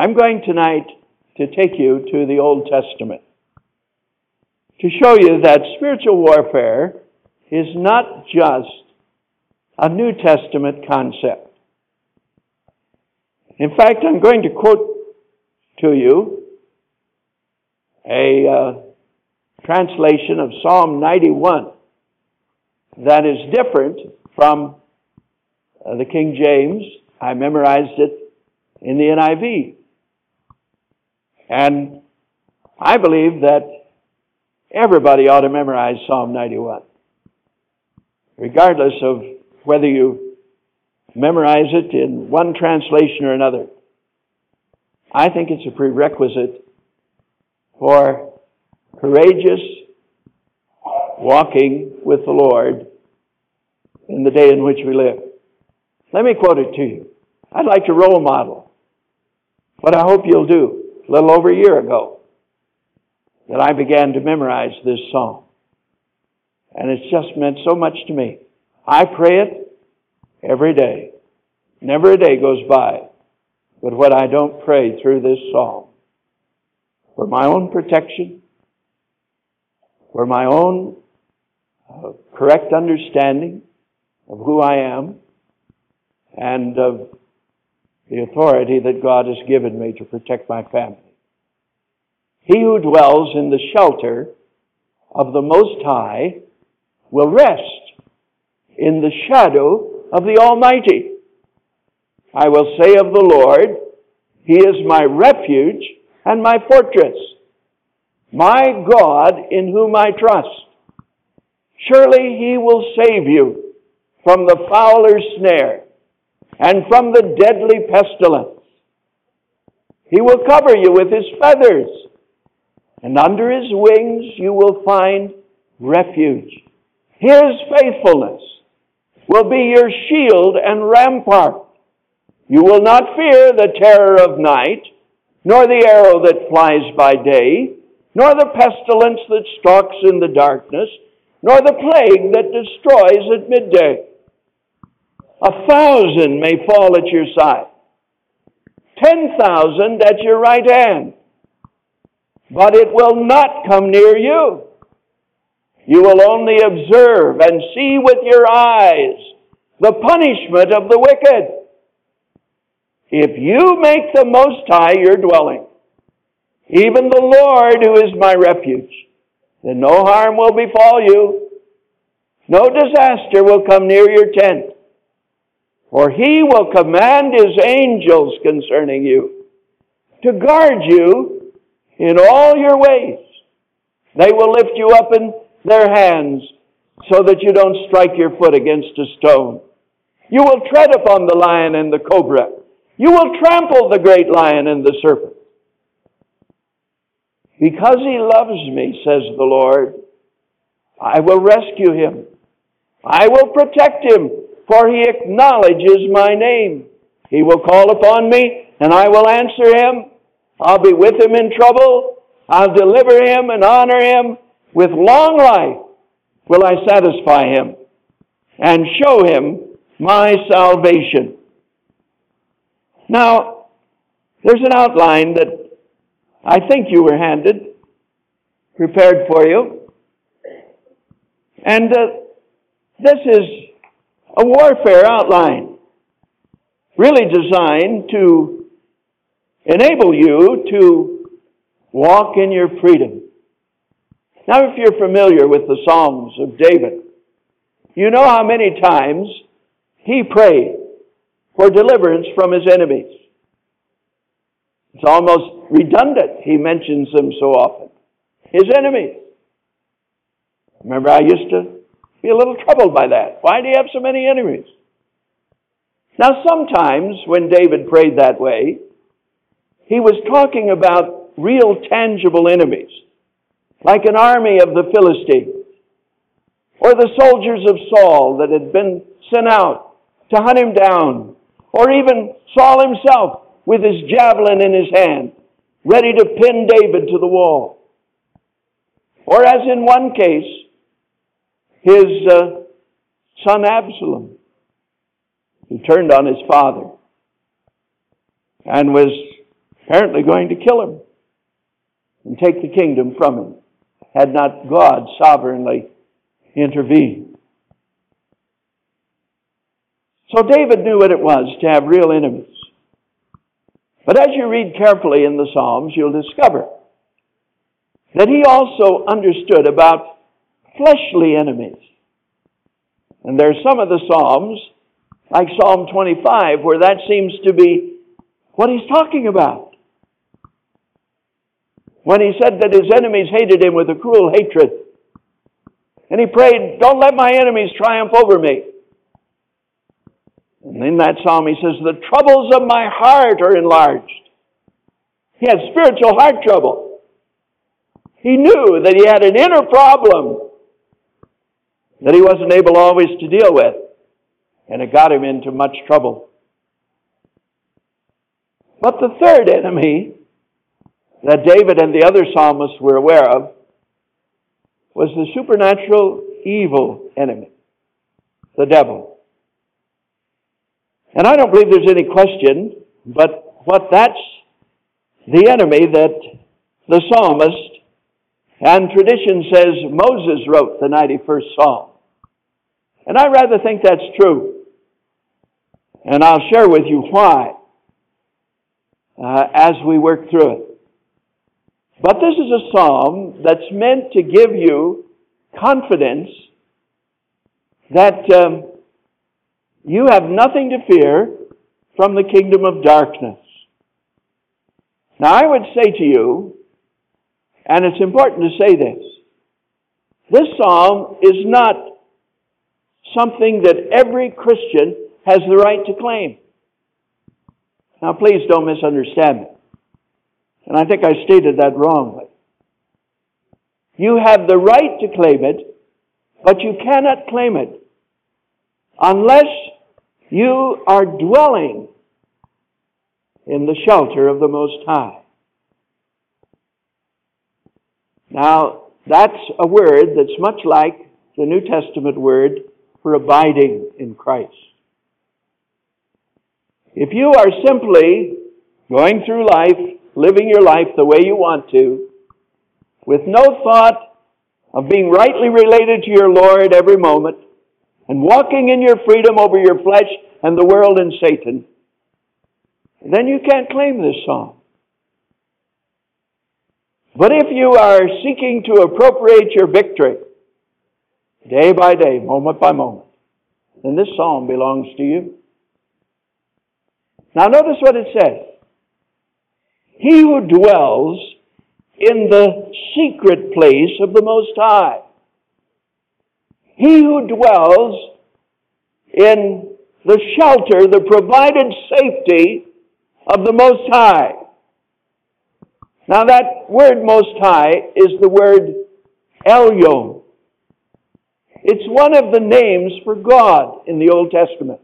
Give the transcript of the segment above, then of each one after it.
I'm going tonight to take you to the Old Testament to show you that spiritual warfare is not just a New Testament concept. In fact, I'm going to quote to you a uh, translation of Psalm 91 that is different from uh, the King James. I memorized it in the NIV. And I believe that everybody ought to memorize Psalm 91, regardless of whether you memorize it in one translation or another. I think it's a prerequisite for courageous walking with the Lord in the day in which we live. Let me quote it to you. I'd like to role model what I hope you'll do a little over a year ago that I began to memorize this psalm. And it's just meant so much to me. I pray it every day. Never a day goes by but what I don't pray through this psalm. For my own protection, for my own uh, correct understanding of who I am, and of the authority that God has given me to protect my family. He who dwells in the shelter of the Most High will rest in the shadow of the Almighty. I will say of the Lord, He is my refuge and my fortress, my God in whom I trust. Surely He will save you from the fowler's snare and from the deadly pestilence. He will cover you with His feathers, and under His wings you will find refuge. His faithfulness will be your shield and rampart. You will not fear the terror of night, nor the arrow that flies by day, nor the pestilence that stalks in the darkness, nor the plague that destroys at midday. A thousand may fall at your side, ten thousand at your right hand, but it will not come near you. You will only observe and see with your eyes the punishment of the wicked. If you make the Most High your dwelling, even the Lord who is my refuge, then no harm will befall you. No disaster will come near your tent. For he will command his angels concerning you to guard you in all your ways. They will lift you up in their hands so that you don't strike your foot against a stone. You will tread upon the lion and the cobra. You will trample the great lion and the serpent. Because he loves me, says the Lord, I will rescue him. I will protect him, for he acknowledges my name. He will call upon me, and I will answer him. I'll be with him in trouble. I'll deliver him and honor him. With long life will I satisfy him and show him my salvation. Now, there's an outline that I think you were handed, prepared for you. And uh, this is a warfare outline, really designed to enable you to walk in your freedom. Now, if you're familiar with the Psalms of David, you know how many times he prayed for deliverance from his enemies. It's almost redundant. He mentions them so often. His enemies. Remember, I used to be a little troubled by that. Why do you have so many enemies? Now, sometimes when David prayed that way, he was talking about real tangible enemies, like an army of the Philistines, or the soldiers of Saul that had been sent out to hunt him down or even Saul himself with his javelin in his hand, ready to pin David to the wall. Or as in one case, his uh, son Absalom, who turned on his father and was apparently going to kill him and take the kingdom from him, had not God sovereignly intervened. So David knew what it was to have real enemies. But as you read carefully in the Psalms, you'll discover that he also understood about fleshly enemies. And there's some of the Psalms, like Psalm 25, where that seems to be what he's talking about. When he said that his enemies hated him with a cruel hatred. And he prayed, Don't let my enemies triumph over me. And in that psalm he says, The troubles of my heart are enlarged. He had spiritual heart trouble. He knew that he had an inner problem that he wasn't able always to deal with. And it got him into much trouble. But the third enemy that David and the other psalmists were aware of was the supernatural evil enemy, the devil. And I don't believe there's any question, but what that's the enemy that the psalmist and tradition says Moses wrote the 91st Psalm. And I rather think that's true. And I'll share with you why uh, as we work through it. But this is a psalm that's meant to give you confidence that um, you have nothing to fear from the kingdom of darkness. Now, I would say to you, and it's important to say this, this psalm is not something that every Christian has the right to claim. Now, please don't misunderstand me. And I think I stated that wrongly. You have the right to claim it, but you cannot claim it unless you are dwelling in the shelter of the Most High. Now, that's a word that's much like the New Testament word for abiding in Christ. If you are simply going through life, living your life the way you want to, with no thought of being rightly related to your Lord every moment, and walking in your freedom over your flesh and the world and Satan, then you can't claim this psalm. But if you are seeking to appropriate your victory day by day, moment by moment, then this psalm belongs to you. Now notice what it says. He who dwells in the secret place of the Most High he who dwells in the shelter, the provided safety of the Most High. Now that word Most High is the word Elyon. It's one of the names for God in the Old Testament.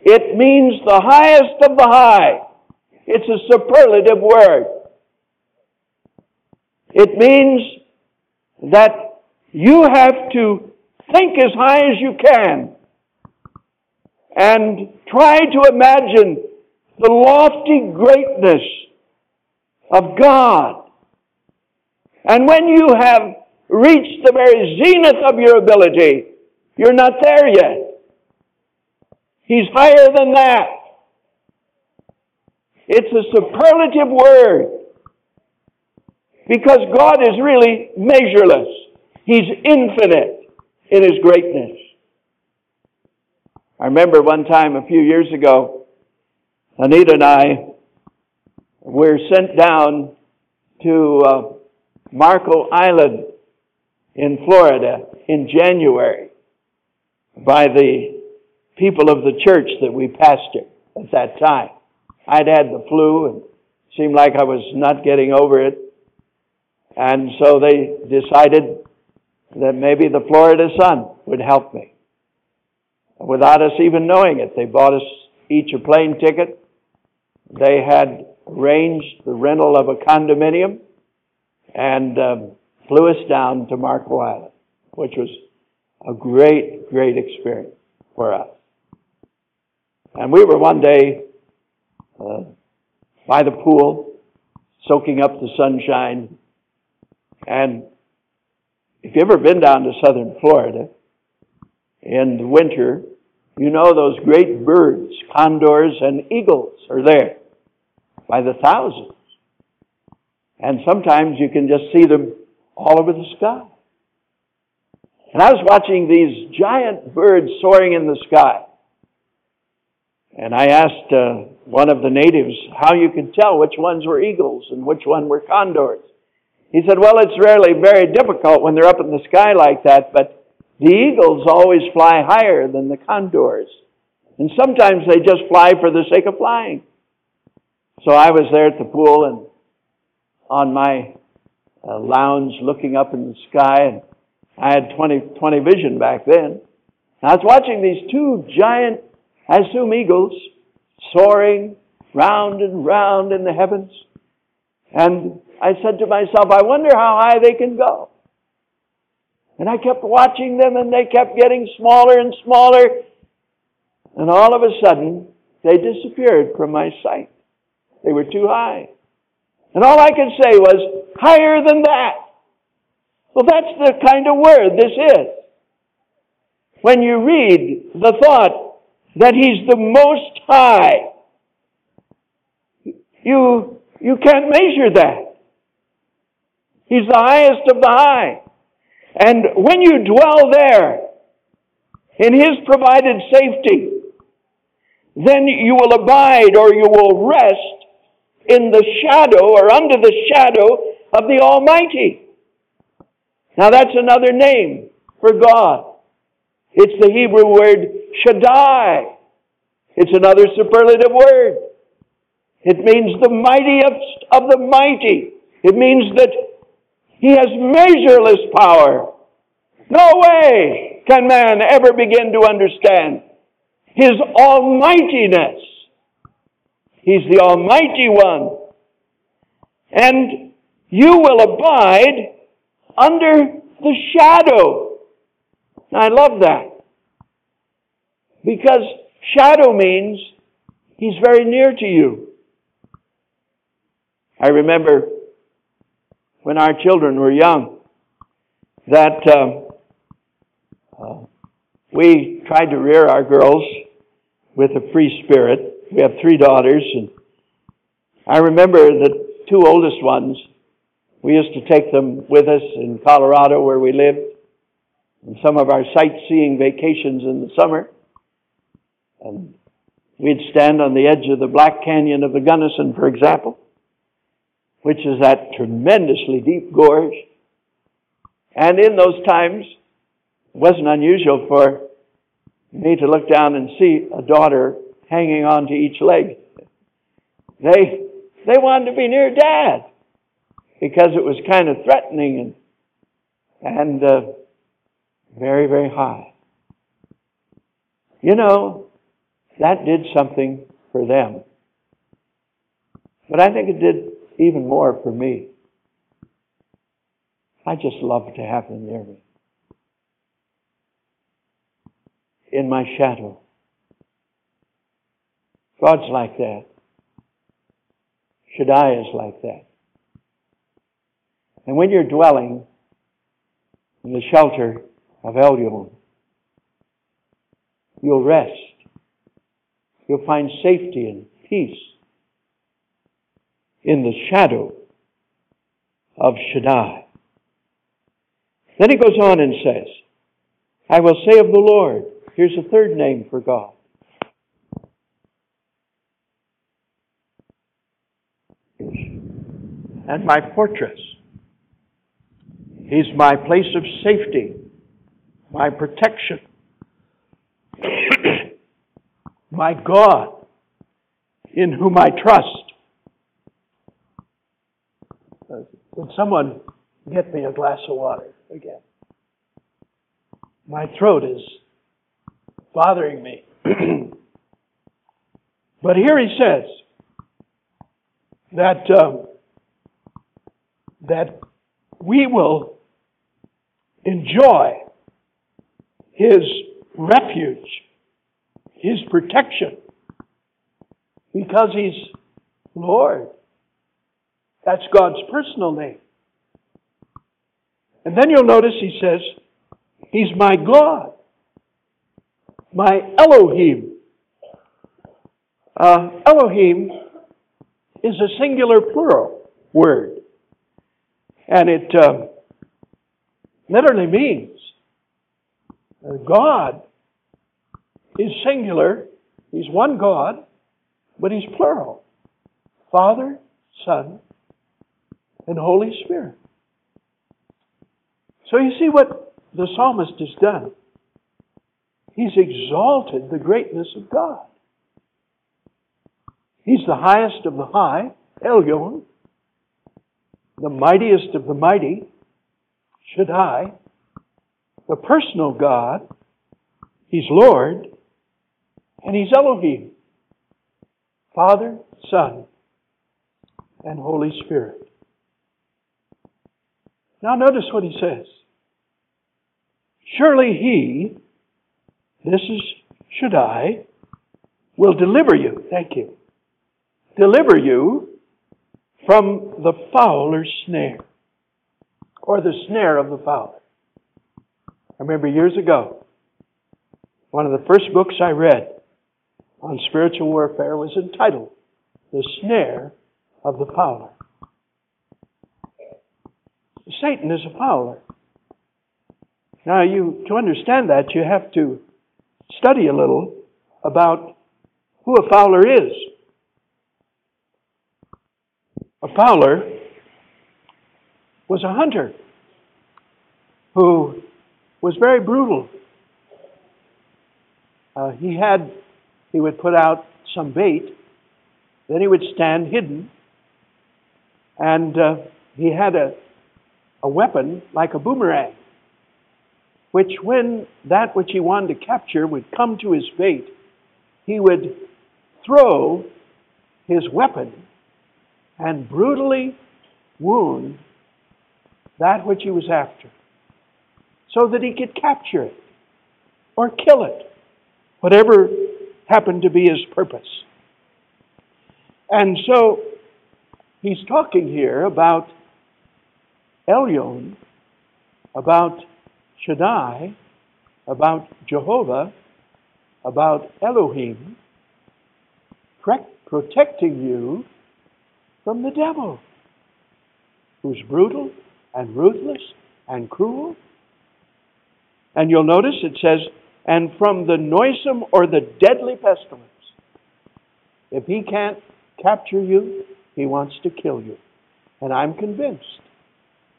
It means the highest of the high. It's a superlative word. It means that you have to think as high as you can and try to imagine the lofty greatness of God. And when you have reached the very zenith of your ability, you're not there yet. He's higher than that. It's a superlative word because God is really measureless. He's infinite in His greatness. I remember one time a few years ago, Anita and I were sent down to uh, Marco Island in Florida in January by the people of the church that we pastored at that time. I'd had the flu and seemed like I was not getting over it. And so they decided that maybe the Florida Sun would help me. Without us even knowing it, they bought us each a plane ticket. They had arranged the rental of a condominium and um, flew us down to Marco Island, which was a great, great experience for us. And we were one day uh, by the pool, soaking up the sunshine. And if you've ever been down to southern Florida in the winter, you know those great birds, condors and eagles are there by the thousands. And sometimes you can just see them all over the sky. And I was watching these giant birds soaring in the sky. And I asked uh, one of the natives how you could tell which ones were eagles and which one were condors. He said, well, it's rarely very difficult when they're up in the sky like that, but the eagles always fly higher than the condors. And sometimes they just fly for the sake of flying. So I was there at the pool and on my uh, lounge looking up in the sky and I had 20, 20 vision back then. And I was watching these two giant assume eagles soaring round and round in the heavens. And I said to myself, I wonder how high they can go. And I kept watching them and they kept getting smaller and smaller. And all of a sudden, they disappeared from my sight. They were too high. And all I could say was, higher than that. Well, that's the kind of word this is. When you read the thought that He's the Most High. You, you can't measure that. He's the highest of the high. And when you dwell there, in His provided safety, then you will abide or you will rest in the shadow or under the shadow of the Almighty. Now that's another name for God. It's the Hebrew word Shaddai. It's another superlative word. It means the mightiest of the mighty. It means that he has measureless power. No way can man ever begin to understand his almightiness. He's the almighty one. And you will abide under the shadow I love that. Because shadow means he's very near to you. I remember when our children were young that um, uh, we tried to rear our girls with a free spirit. We have three daughters, and I remember the two oldest ones. We used to take them with us in Colorado where we lived and some of our sightseeing vacations in the summer. And we'd stand on the edge of the Black Canyon of the Gunnison, for example, which is that tremendously deep gorge. And in those times, it wasn't unusual for me to look down and see a daughter hanging on to each leg. They, they wanted to be near dad because it was kind of threatening and, and, uh, very, very high. You know, that did something for them. But I think it did even more for me. I just love to have them near me. In my shadow. God's like that. Shaddai is like that. And when you're dwelling in the shelter of Elyon. You'll rest. You'll find safety and peace in the shadow of Shaddai. Then he goes on and says, I will say of the Lord, here's a third name for God. And my fortress. He's my place of safety my protection, my God, in whom I trust. Would someone get me a glass of water again? My throat is bothering me. but here he says that um, that we will enjoy his refuge, his protection, because he's Lord. That's God's personal name. And then you'll notice he says, He's my God, my Elohim. Uh, Elohim is a singular plural word. And it uh, literally means God is singular. He's one God, but He's plural. Father, Son, and Holy Spirit. So you see what the psalmist has done. He's exalted the greatness of God. He's the highest of the high, Elyon, the mightiest of the mighty, Shaddai, the personal God. He's Lord, and He's Elohim, Father, Son, and Holy Spirit. Now notice what he says. Surely he, this is Shaddai, will deliver you. Thank you. Deliver you from the fowler's snare, or the snare of the fowler. I remember years ago, one of the first books I read on spiritual warfare was entitled The Snare of the Fowler. Satan is a fowler. Now, you to understand that, you have to study a little about who a fowler is. A fowler was a hunter who was very brutal. Uh, he had, he would put out some bait, then he would stand hidden, and uh, he had a a weapon like a boomerang, which when that which he wanted to capture would come to his bait, he would throw his weapon and brutally wound that which he was after so that he could capture it or kill it, whatever happened to be his purpose. And so he's talking here about Elyon, about Shaddai, about Jehovah, about Elohim, protecting you from the devil, who's brutal and ruthless and cruel. And you'll notice it says, and from the noisome or the deadly pestilence. If he can't capture you, he wants to kill you. And I'm convinced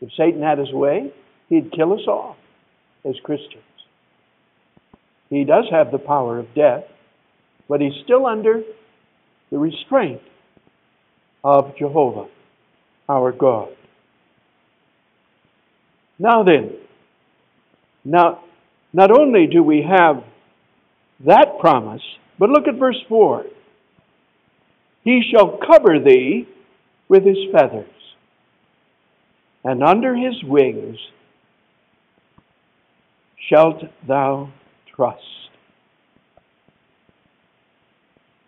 if Satan had his way, he'd kill us all as Christians. He does have the power of death, but he's still under the restraint of Jehovah, our God. Now then, now, not only do we have that promise, but look at verse 4. He shall cover thee with his feathers and under his wings shalt thou trust.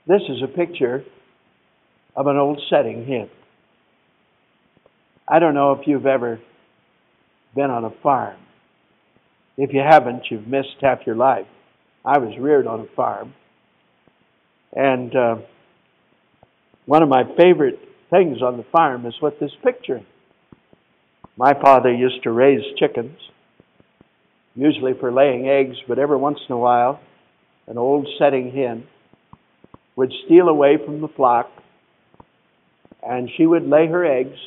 This is a picture of an old setting hymn. I don't know if you've ever been on a farm. If you haven't, you've missed half your life. I was reared on a farm. And uh, one of my favorite things on the farm is what this picture my father used to raise chickens, usually for laying eggs, but every once in a while, an old setting hen would steal away from the flock and she would lay her eggs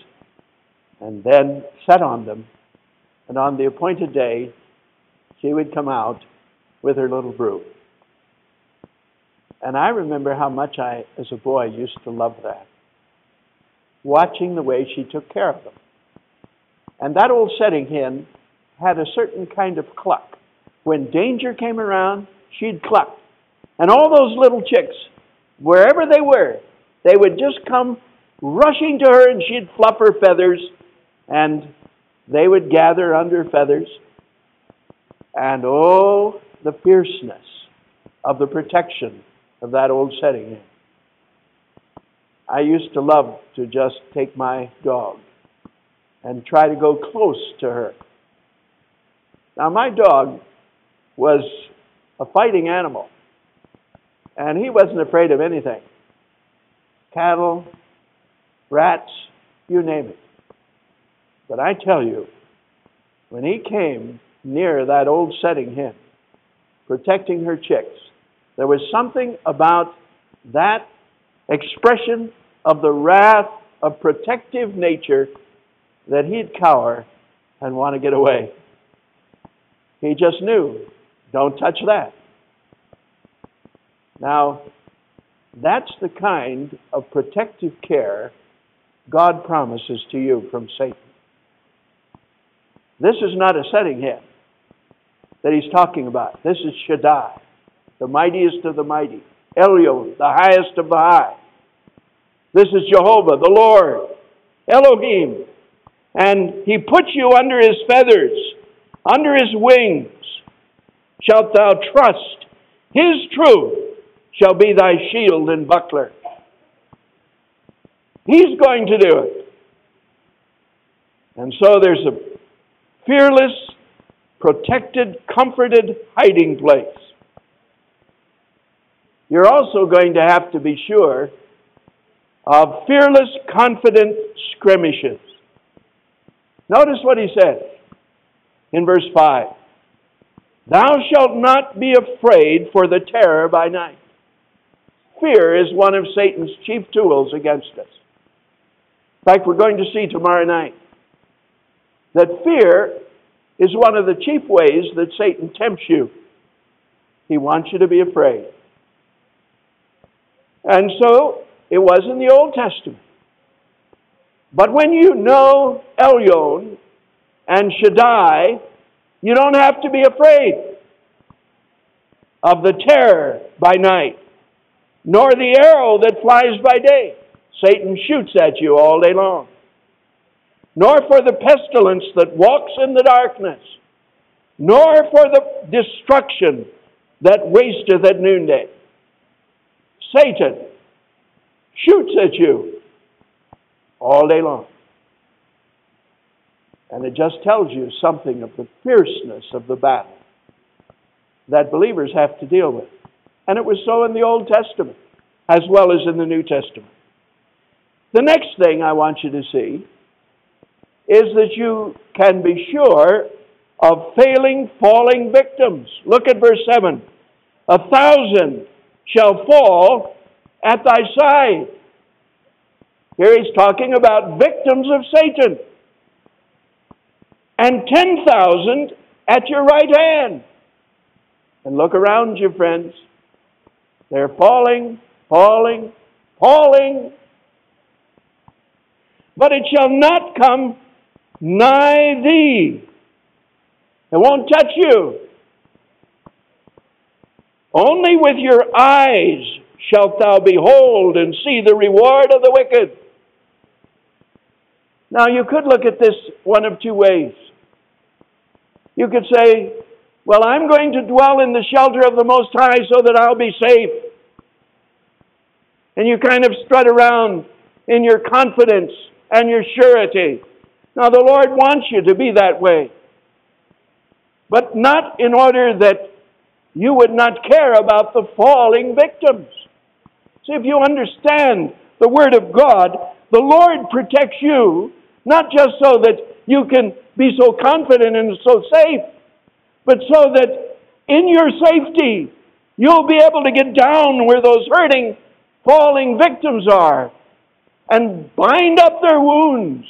and then set on them. And on the appointed day, she would come out with her little brood. And I remember how much I, as a boy, used to love that. Watching the way she took care of them. And that old setting hen had a certain kind of cluck. When danger came around, she'd cluck. And all those little chicks, wherever they were, they would just come rushing to her and she'd fluff her feathers and they would gather under feathers. And oh, the fierceness of the protection of that old setting. I used to love to just take my dog and try to go close to her. Now, my dog was a fighting animal, and he wasn't afraid of anything cattle, rats, you name it. But I tell you, when he came near that old setting hen, protecting her chicks, there was something about that expression of the wrath of protective nature that he'd cower and want to get away. He just knew, don't touch that. Now, that's the kind of protective care God promises to you from Satan. This is not a setting hen that he's talking about. This is Shaddai, the mightiest of the mighty. Elyon, the highest of the high. This is Jehovah, the Lord, Elohim. And he puts you under his feathers, under his wings. Shalt thou trust. His truth shall be thy shield and buckler. He's going to do it. And so there's a fearless, protected, comforted hiding place. You're also going to have to be sure of fearless, confident skirmishes. Notice what he says in verse 5 Thou shalt not be afraid for the terror by night. Fear is one of Satan's chief tools against us. In fact, we're going to see tomorrow night that fear is one of the chief ways that Satan tempts you. He wants you to be afraid. And so it was in the Old Testament. But when you know Elyon and Shaddai, you don't have to be afraid of the terror by night, nor the arrow that flies by day. Satan shoots at you all day long. Nor for the pestilence that walks in the darkness, nor for the destruction that wasteth at noonday. Satan shoots at you all day long. And it just tells you something of the fierceness of the battle that believers have to deal with. And it was so in the Old Testament as well as in the New Testament. The next thing I want you to see is that you can be sure of failing, falling victims. Look at verse 7. A thousand shall fall at thy side. Here he's talking about victims of Satan. And 10,000 at your right hand. And look around you, friends. They're falling, falling, falling. But it shall not come nigh thee. It won't touch you. Only with your eyes shalt thou behold and see the reward of the wicked. Now, you could look at this one of two ways. You could say, Well, I'm going to dwell in the shelter of the Most High so that I'll be safe. And you kind of strut around in your confidence and your surety. Now, the Lord wants you to be that way. But not in order that you would not care about the falling victims. See, if you understand the Word of God, the Lord protects you, not just so that you can be so confident and so safe, but so that in your safety, you'll be able to get down where those hurting, falling victims are and bind up their wounds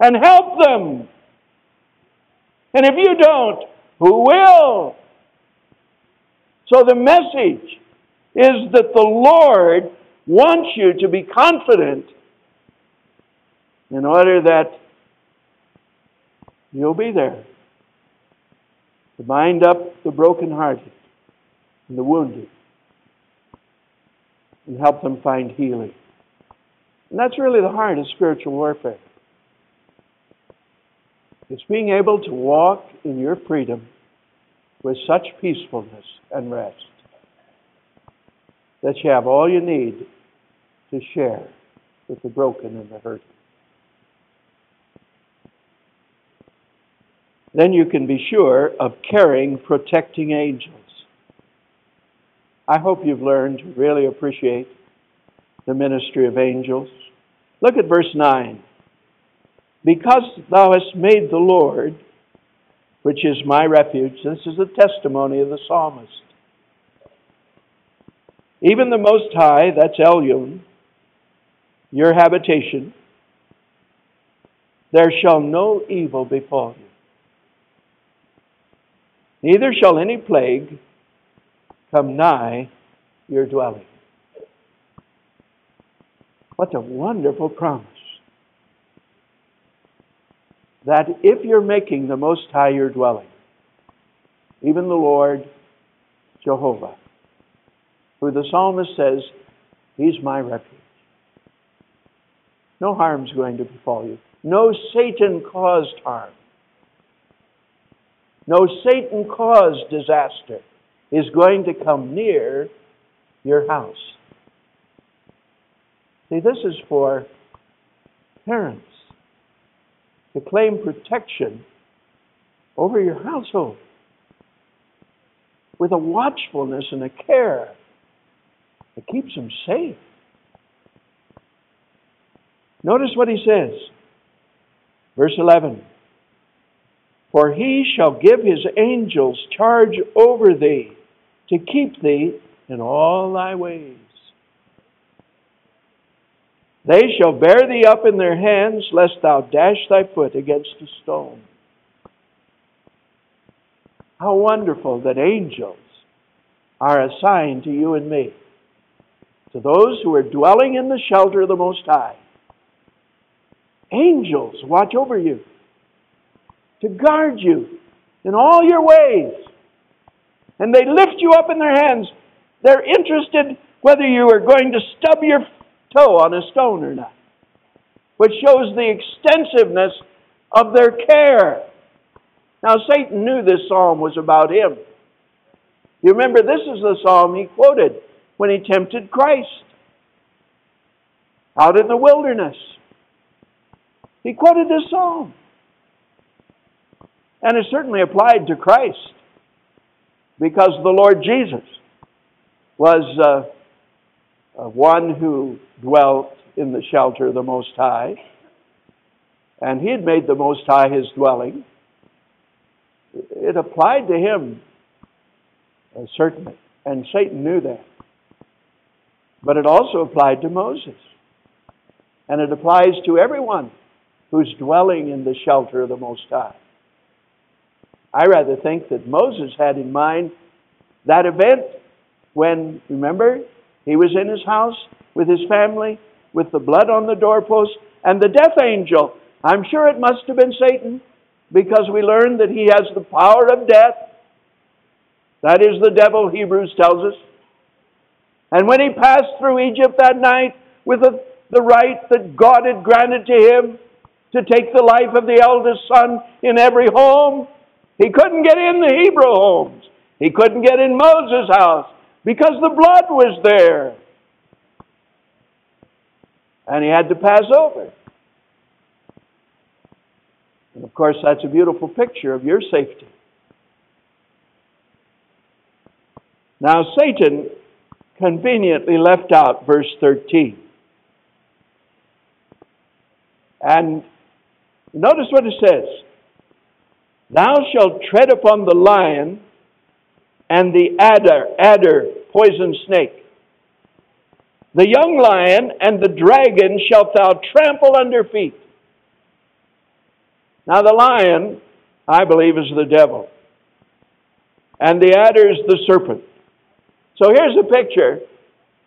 and help them. And if you don't, who will? So the message is that the Lord wants you to be confident in order that you'll be there to bind up the brokenhearted and the wounded and help them find healing. And that's really the heart of spiritual warfare. It's being able to walk in your freedom with such peacefulness and rest that you have all you need to share with the broken and the hurting. Then you can be sure of caring, protecting angels. I hope you've learned to really appreciate the ministry of angels. Look at verse 9. Because thou hast made the Lord, which is my refuge, this is the testimony of the psalmist. Even the Most High, that's Elyon, your habitation, there shall no evil befall you. Neither shall any plague come nigh your dwelling. What a wonderful promise. That if you're making the Most High your dwelling, even the Lord Jehovah, who the psalmist says, He's my refuge. No harm's going to befall you. No Satan caused harm. No Satan caused disaster is going to come near your house. See, this is for parents to claim protection over your household with a watchfulness and a care that keeps them safe. Notice what he says. Verse 11 For he shall give his angels charge over thee to keep thee in all thy ways. They shall bear thee up in their hands, lest thou dash thy foot against a stone. How wonderful that angels are assigned to you and me, to those who are dwelling in the shelter of the Most High. Angels watch over you, to guard you in all your ways. And they lift you up in their hands. They're interested whether you are going to stub your toe on a stone or not, which shows the extensiveness of their care. Now, Satan knew this psalm was about him. You remember, this is the psalm he quoted when he tempted Christ out in the wilderness. He quoted this psalm. And it certainly applied to Christ because the Lord Jesus was uh, uh, one who dwelt in the shelter of the Most High, and he had made the Most High his dwelling. It applied to him, uh, certainly, and Satan knew that. But it also applied to Moses. And it applies to everyone who's dwelling in the shelter of the Most High. I rather think that Moses had in mind that event when, remember, he was in his house with his family, with the blood on the doorpost, and the death angel. I'm sure it must have been Satan, because we learn that he has the power of death. That is the devil, Hebrews tells us. And when he passed through Egypt that night with the, the right that God had granted to him to take the life of the eldest son in every home, he couldn't get in the Hebrew homes. He couldn't get in Moses' house because the blood was there and he had to pass over. And of course, that's a beautiful picture of your safety. Now, Satan conveniently left out verse 13. And notice what it says Thou shalt tread upon the lion and the adder, adder, poison snake. The young lion and the dragon shalt thou trample under feet. Now, the lion, I believe, is the devil, and the adder is the serpent. So here's a picture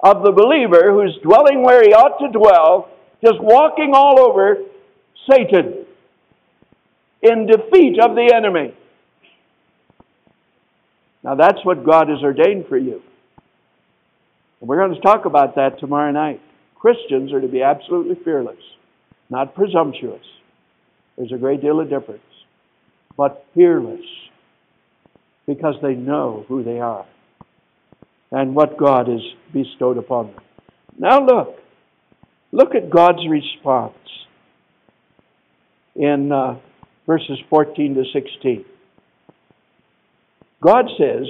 of the believer who's dwelling where he ought to dwell, just walking all over Satan in defeat of the enemy. Now, that's what God has ordained for you. And we're going to talk about that tomorrow night. Christians are to be absolutely fearless, not presumptuous. There's a great deal of difference. But fearless because they know who they are and what God has bestowed upon them. Now look, Look at God's response in uh, verses 14 to 16. God says,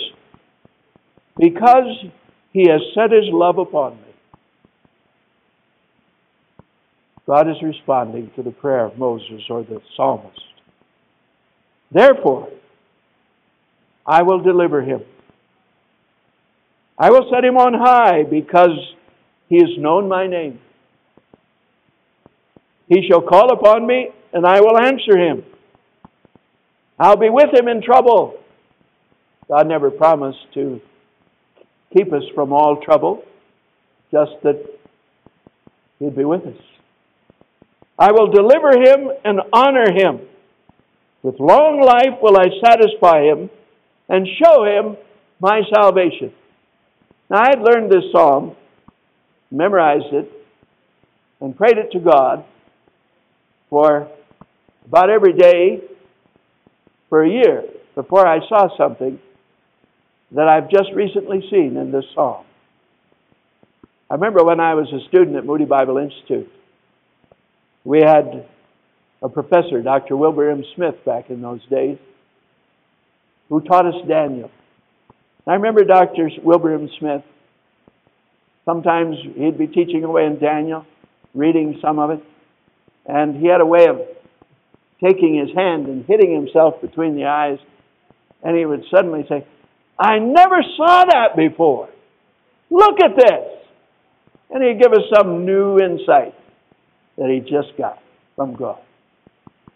Because he has set his love upon me. God is responding to the prayer of Moses or the psalmist. Therefore, I will deliver him. I will set him on high because he has known my name. He shall call upon me, and I will answer him. I'll be with him in trouble. God never promised to keep us from all trouble, just that he'd be with us. I will deliver him and honor him. With long life will I satisfy him and show him my salvation. Now, I had learned this psalm, memorized it, and prayed it to God for about every day for a year before I saw something that I've just recently seen in this psalm. I remember when I was a student at Moody Bible Institute, we had a professor, Dr. Wilbur M. Smith, back in those days, who taught us Daniel. I remember Dr. Wilbur M. Smith, sometimes he'd be teaching away in Daniel, reading some of it, and he had a way of taking his hand and hitting himself between the eyes, and he would suddenly say, I never saw that before. Look at this. And he'd give us some new insight that he just got from God.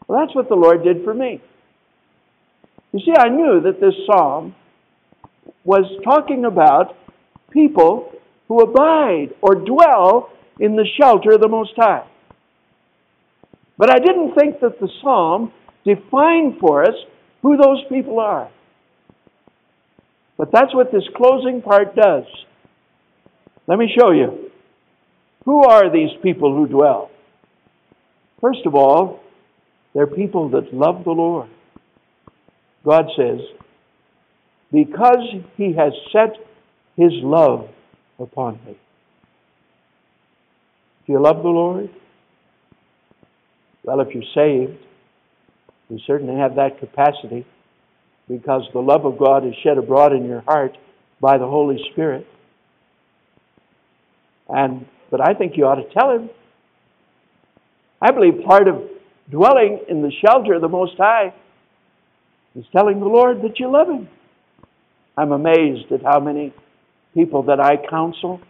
Well, that's what the Lord did for me. You see, I knew that this psalm was talking about people who abide or dwell in the shelter of the Most High. But I didn't think that the psalm defined for us who those people are. But that's what this closing part does. Let me show you. Who are these people who dwell? First of all, they're people that love the Lord. God says, because he has set his love upon me. Do you love the Lord? Well, if you're saved, you certainly have that capacity because the love of God is shed abroad in your heart by the Holy Spirit. And but I think you ought to tell him. I believe part of dwelling in the shelter of the Most High is telling the Lord that you love him. I'm amazed at how many people that I counsel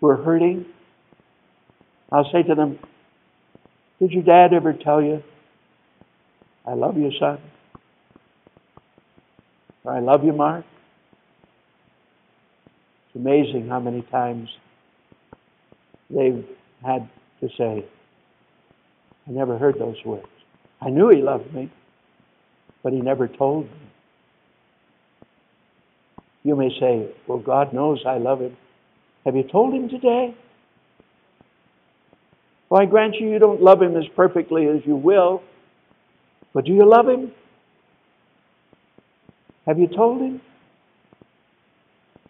who are hurting. I'll say to them, Did your dad ever tell you, I love you, son? I love you, Mark. It's amazing how many times they've had to say, I never heard those words. I knew he loved me, but he never told me. You may say, Well, God knows I love him. Have you told him today? Well, I grant you, you don't love him as perfectly as you will, but do you love him? Have you told him?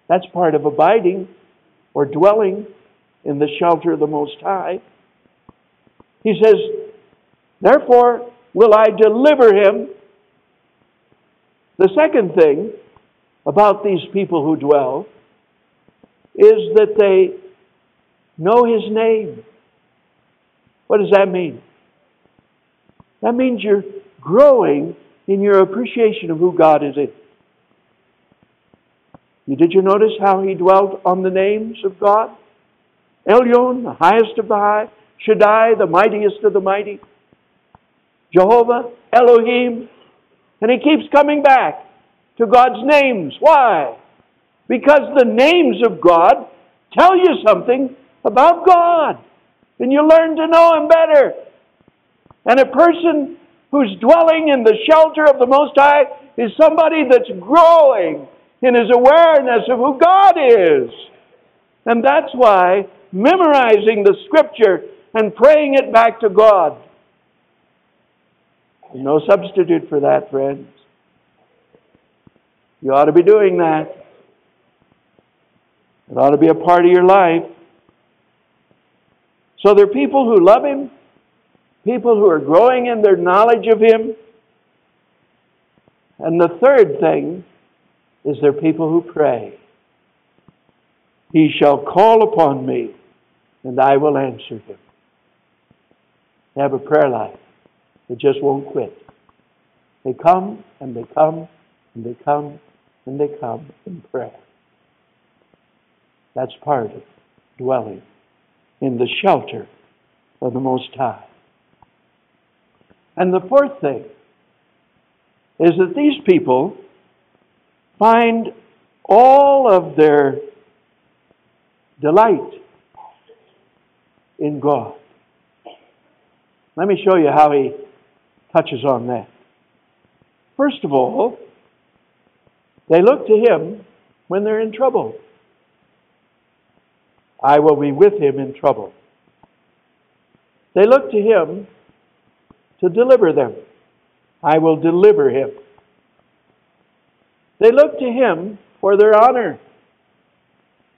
That's part of abiding or dwelling in the shelter of the Most High. He says, Therefore will I deliver him. The second thing about these people who dwell is that they know his name. What does that mean? That means you're growing in your appreciation of who God is. Did you notice how he dwelt on the names of God? Elyon, the highest of the high. Shaddai, the mightiest of the mighty. Jehovah, Elohim. And he keeps coming back to God's names. Why? Because the names of God tell you something about God. And you learn to know him better. And a person who's dwelling in the shelter of the Most High is somebody that's growing in his awareness of who God is. And that's why memorizing the scripture and praying it back to God. No substitute for that, friends. You ought to be doing that. It ought to be a part of your life. So there are people who love Him, people who are growing in their knowledge of Him. And the third thing is they're people who pray. He shall call upon me, and I will answer him. They have a prayer life that just won't quit. They come and they come and they come and they come in prayer. That's part of dwelling in the shelter of the Most High. And the fourth thing is that these people find all of their delight in God. Let me show you how he touches on that. First of all, they look to him when they're in trouble. I will be with him in trouble. They look to him to deliver them. I will deliver him. They look to him for their honor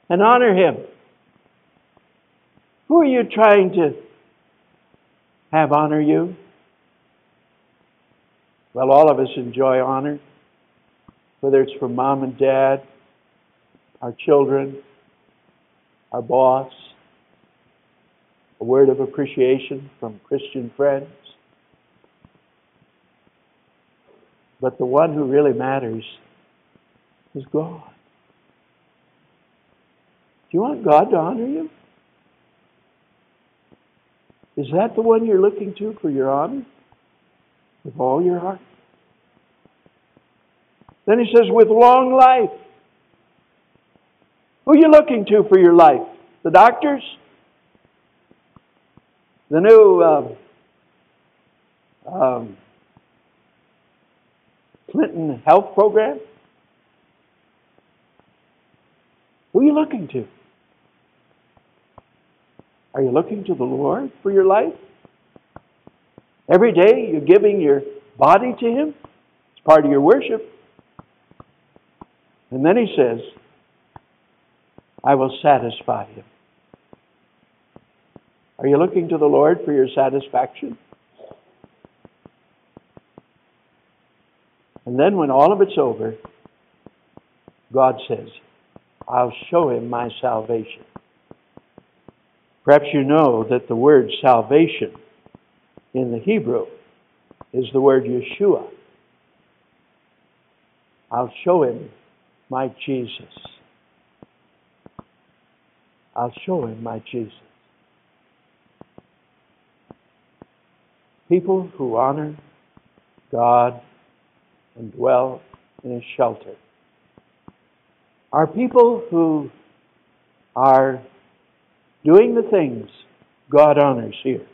and honor him. Who are you trying to have honor you? Well, all of us enjoy honor, whether it's from mom and dad, our children, our boss, a word of appreciation from Christian friends. But the one who really matters is God. Do you want God to honor you? Is that the one you're looking to for your honor? With all your heart? Then he says, with long life. Who are you looking to for your life? The doctors? The new um, um, Clinton health program? Who are you looking to? Are you looking to the Lord for your life? Every day you're giving your body to Him. It's part of your worship. And then He says, I will satisfy Him. Are you looking to the Lord for your satisfaction? And then when all of it's over, God says, I'll show him my salvation. Perhaps you know that the word salvation in the Hebrew is the word Yeshua. I'll show him my Jesus. I'll show him my Jesus. People who honor God and dwell in his shelter are people who are doing the things God honors here.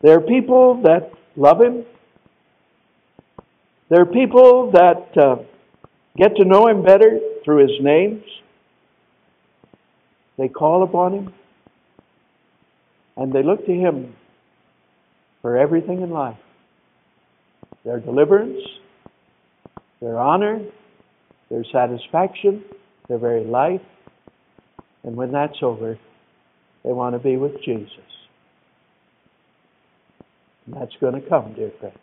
They're people that love Him. They're people that uh, get to know Him better through His names. They call upon Him. And they look to Him for everything in life their deliverance, their honor, their satisfaction, their very life. And when that's over, they want to be with Jesus. And that's going to come, dear friends.